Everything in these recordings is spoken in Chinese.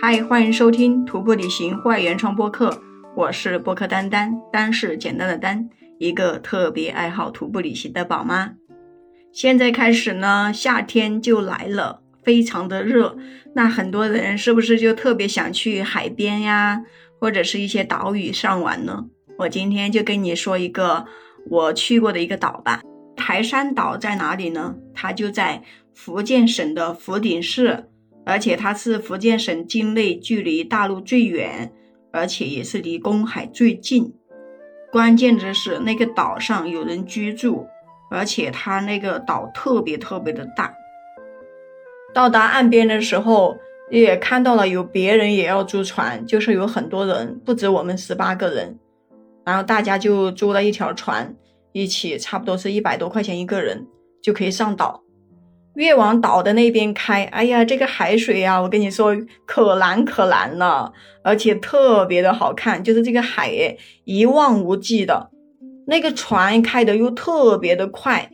嗨，欢迎收听徒步旅行户外原创播客，我是播客丹丹，丹是简单的丹，一个特别爱好徒步旅行的宝妈。现在开始呢，夏天就来了，非常的热，那很多人是不是就特别想去海边呀，或者是一些岛屿上玩呢？我今天就跟你说一个我去过的一个岛吧。台山岛在哪里呢？它就在福建省的福鼎市。而且它是福建省境内距离大陆最远，而且也是离公海最近。关键的是那个岛上有人居住，而且它那个岛特别特别的大。到达岸边的时候，也看到了有别人也要租船，就是有很多人，不止我们十八个人，然后大家就租了一条船，一起差不多是一百多块钱一个人就可以上岛。越往岛的那边开，哎呀，这个海水呀，我跟你说可蓝可蓝了，而且特别的好看，就是这个海一望无际的，那个船开的又特别的快，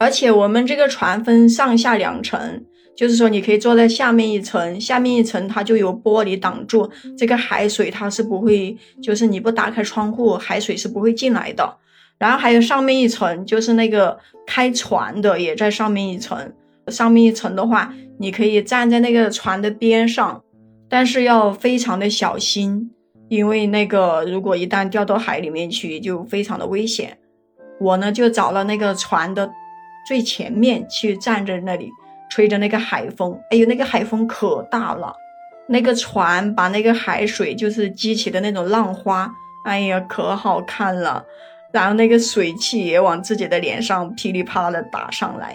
而且我们这个船分上下两层，就是说你可以坐在下面一层，下面一层它就有玻璃挡住，这个海水它是不会，就是你不打开窗户，海水是不会进来的。然后还有上面一层，就是那个开船的也在上面一层。上面一层的话，你可以站在那个船的边上，但是要非常的小心，因为那个如果一旦掉到海里面去，就非常的危险。我呢就找了那个船的最前面去站在那里，吹着那个海风。哎呦，那个海风可大了，那个船把那个海水就是激起的那种浪花，哎呀，可好看了。然后那个水汽也往自己的脸上噼里啪啦的打上来，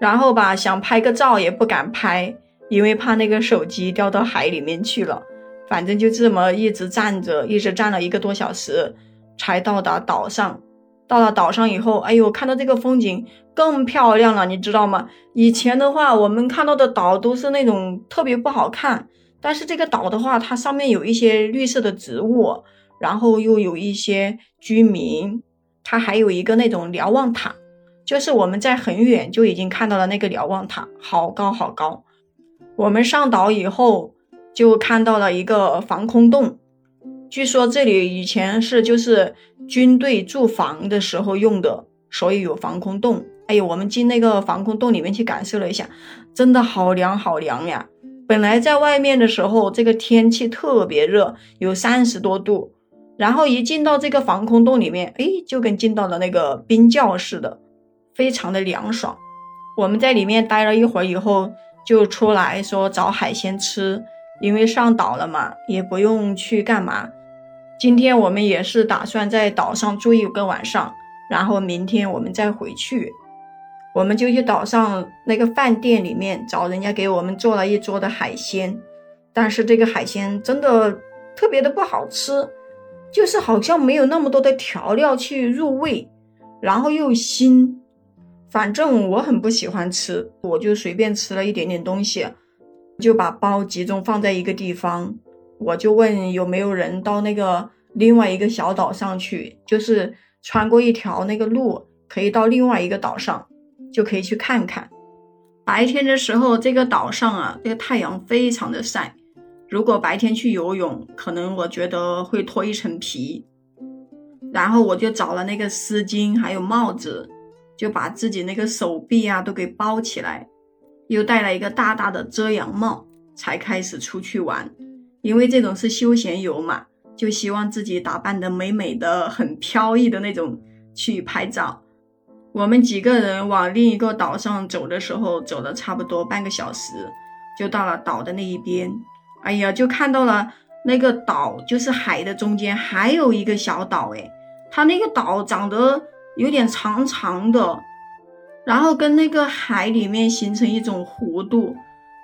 然后吧，想拍个照也不敢拍，因为怕那个手机掉到海里面去了。反正就这么一直站着，一直站了一个多小时，才到达岛上。到了岛上以后，哎呦，看到这个风景更漂亮了，你知道吗？以前的话，我们看到的岛都是那种特别不好看，但是这个岛的话，它上面有一些绿色的植物。然后又有一些居民，它还有一个那种瞭望塔，就是我们在很远就已经看到了那个瞭望塔，好高好高。我们上岛以后就看到了一个防空洞，据说这里以前是就是军队驻防的时候用的，所以有防空洞。哎呦，我们进那个防空洞里面去感受了一下，真的好凉好凉呀！本来在外面的时候，这个天气特别热，有三十多度。然后一进到这个防空洞里面，哎，就跟进到了那个冰窖似的，非常的凉爽。我们在里面待了一会儿以后，就出来说找海鲜吃，因为上岛了嘛，也不用去干嘛。今天我们也是打算在岛上住一个晚上，然后明天我们再回去。我们就去岛上那个饭店里面找人家给我们做了一桌的海鲜，但是这个海鲜真的特别的不好吃。就是好像没有那么多的调料去入味，然后又腥，反正我很不喜欢吃，我就随便吃了一点点东西，就把包集中放在一个地方，我就问有没有人到那个另外一个小岛上去，就是穿过一条那个路，可以到另外一个岛上，就可以去看看。白天的时候，这个岛上啊，这个太阳非常的晒。如果白天去游泳，可能我觉得会脱一层皮，然后我就找了那个丝巾，还有帽子，就把自己那个手臂啊都给包起来，又戴了一个大大的遮阳帽，才开始出去玩。因为这种是休闲游嘛，就希望自己打扮的美美的，很飘逸的那种去拍照。我们几个人往另一个岛上走的时候，走了差不多半个小时，就到了岛的那一边。哎呀，就看到了那个岛，就是海的中间还有一个小岛，哎，它那个岛长得有点长长的，然后跟那个海里面形成一种弧度，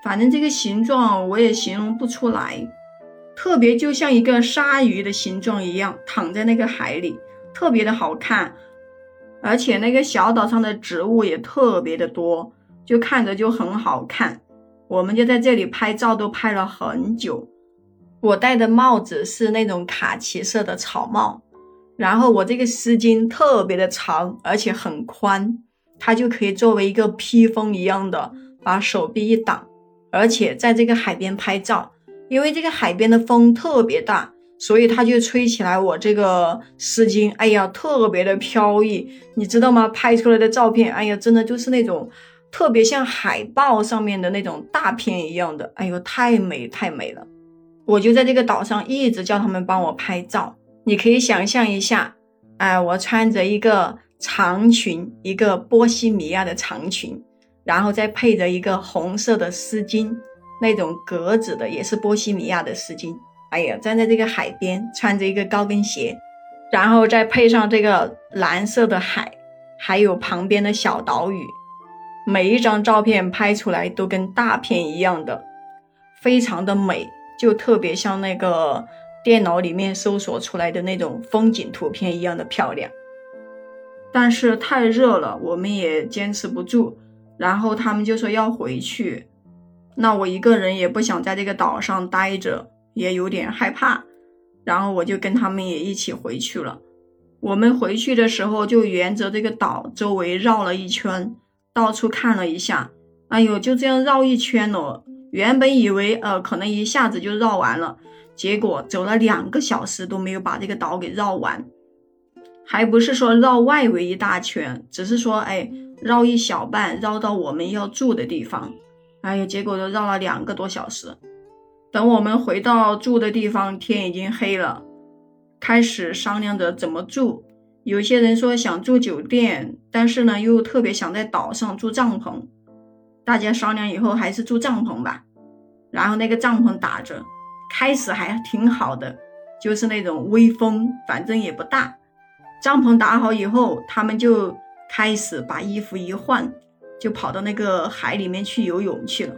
反正这个形状我也形容不出来，特别就像一个鲨鱼的形状一样，躺在那个海里，特别的好看，而且那个小岛上的植物也特别的多，就看着就很好看。我们就在这里拍照，都拍了很久。我戴的帽子是那种卡其色的草帽，然后我这个丝巾特别的长，而且很宽，它就可以作为一个披风一样的把手臂一挡。而且在这个海边拍照，因为这个海边的风特别大，所以它就吹起来我这个丝巾，哎呀，特别的飘逸，你知道吗？拍出来的照片，哎呀，真的就是那种特别像海报上面的那种大片一样的，哎呦，太美太美了。我就在这个岛上一直叫他们帮我拍照，你可以想象一下，哎，我穿着一个长裙，一个波西米亚的长裙，然后再配着一个红色的丝巾。那种格子的也是波西米亚的丝巾，哎呀，站在这个海边，穿着一个高跟鞋，然后再配上这个蓝色的海，还有旁边的小岛屿，每一张照片拍出来都跟大片一样的，非常的美，就特别像那个电脑里面搜索出来的那种风景图片一样的漂亮。但是太热了，我们也坚持不住，然后他们就说要回去。那我一个人也不想在这个岛上待着，也有点害怕，然后我就跟他们也一起回去了。我们回去的时候就沿着这个岛周围绕了一圈，到处看了一下。哎呦，就这样绕一圈哦。原本以为呃可能一下子就绕完了，结果走了两个小时都没有把这个岛给绕完，还不是说绕外围一大圈，只是说哎绕一小半，绕到我们要住的地方。哎呦，结果都绕了两个多小时。等我们回到住的地方，天已经黑了，开始商量着怎么住。有些人说想住酒店，但是呢又特别想在岛上住帐篷。大家商量以后还是住帐篷吧。然后那个帐篷打着，开始还挺好的，就是那种微风，反正也不大。帐篷打好以后，他们就开始把衣服一换。就跑到那个海里面去游泳去了。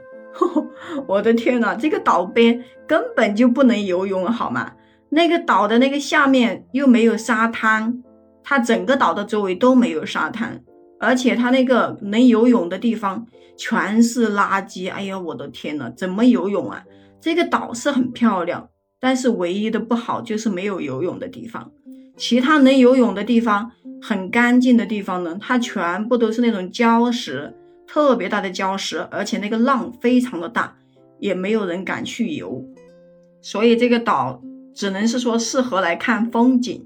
我的天呐，这个岛边根本就不能游泳，好吗？那个岛的那个下面又没有沙滩，它整个岛的周围都没有沙滩，而且它那个能游泳的地方全是垃圾。哎呀，我的天呐，怎么游泳啊？这个岛是很漂亮，但是唯一的不好就是没有游泳的地方。其他能游泳的地方。很干净的地方呢，它全部都是那种礁石，特别大的礁石，而且那个浪非常的大，也没有人敢去游，所以这个岛只能是说适合来看风景，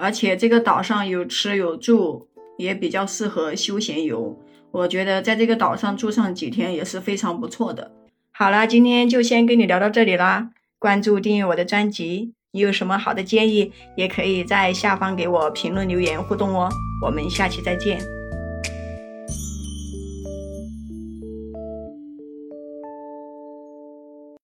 而且这个岛上有吃有住，也比较适合休闲游。我觉得在这个岛上住上几天也是非常不错的。好了，今天就先跟你聊到这里啦，关注订阅我的专辑。你有什么好的建议，也可以在下方给我评论留言互动哦。我们下期再见。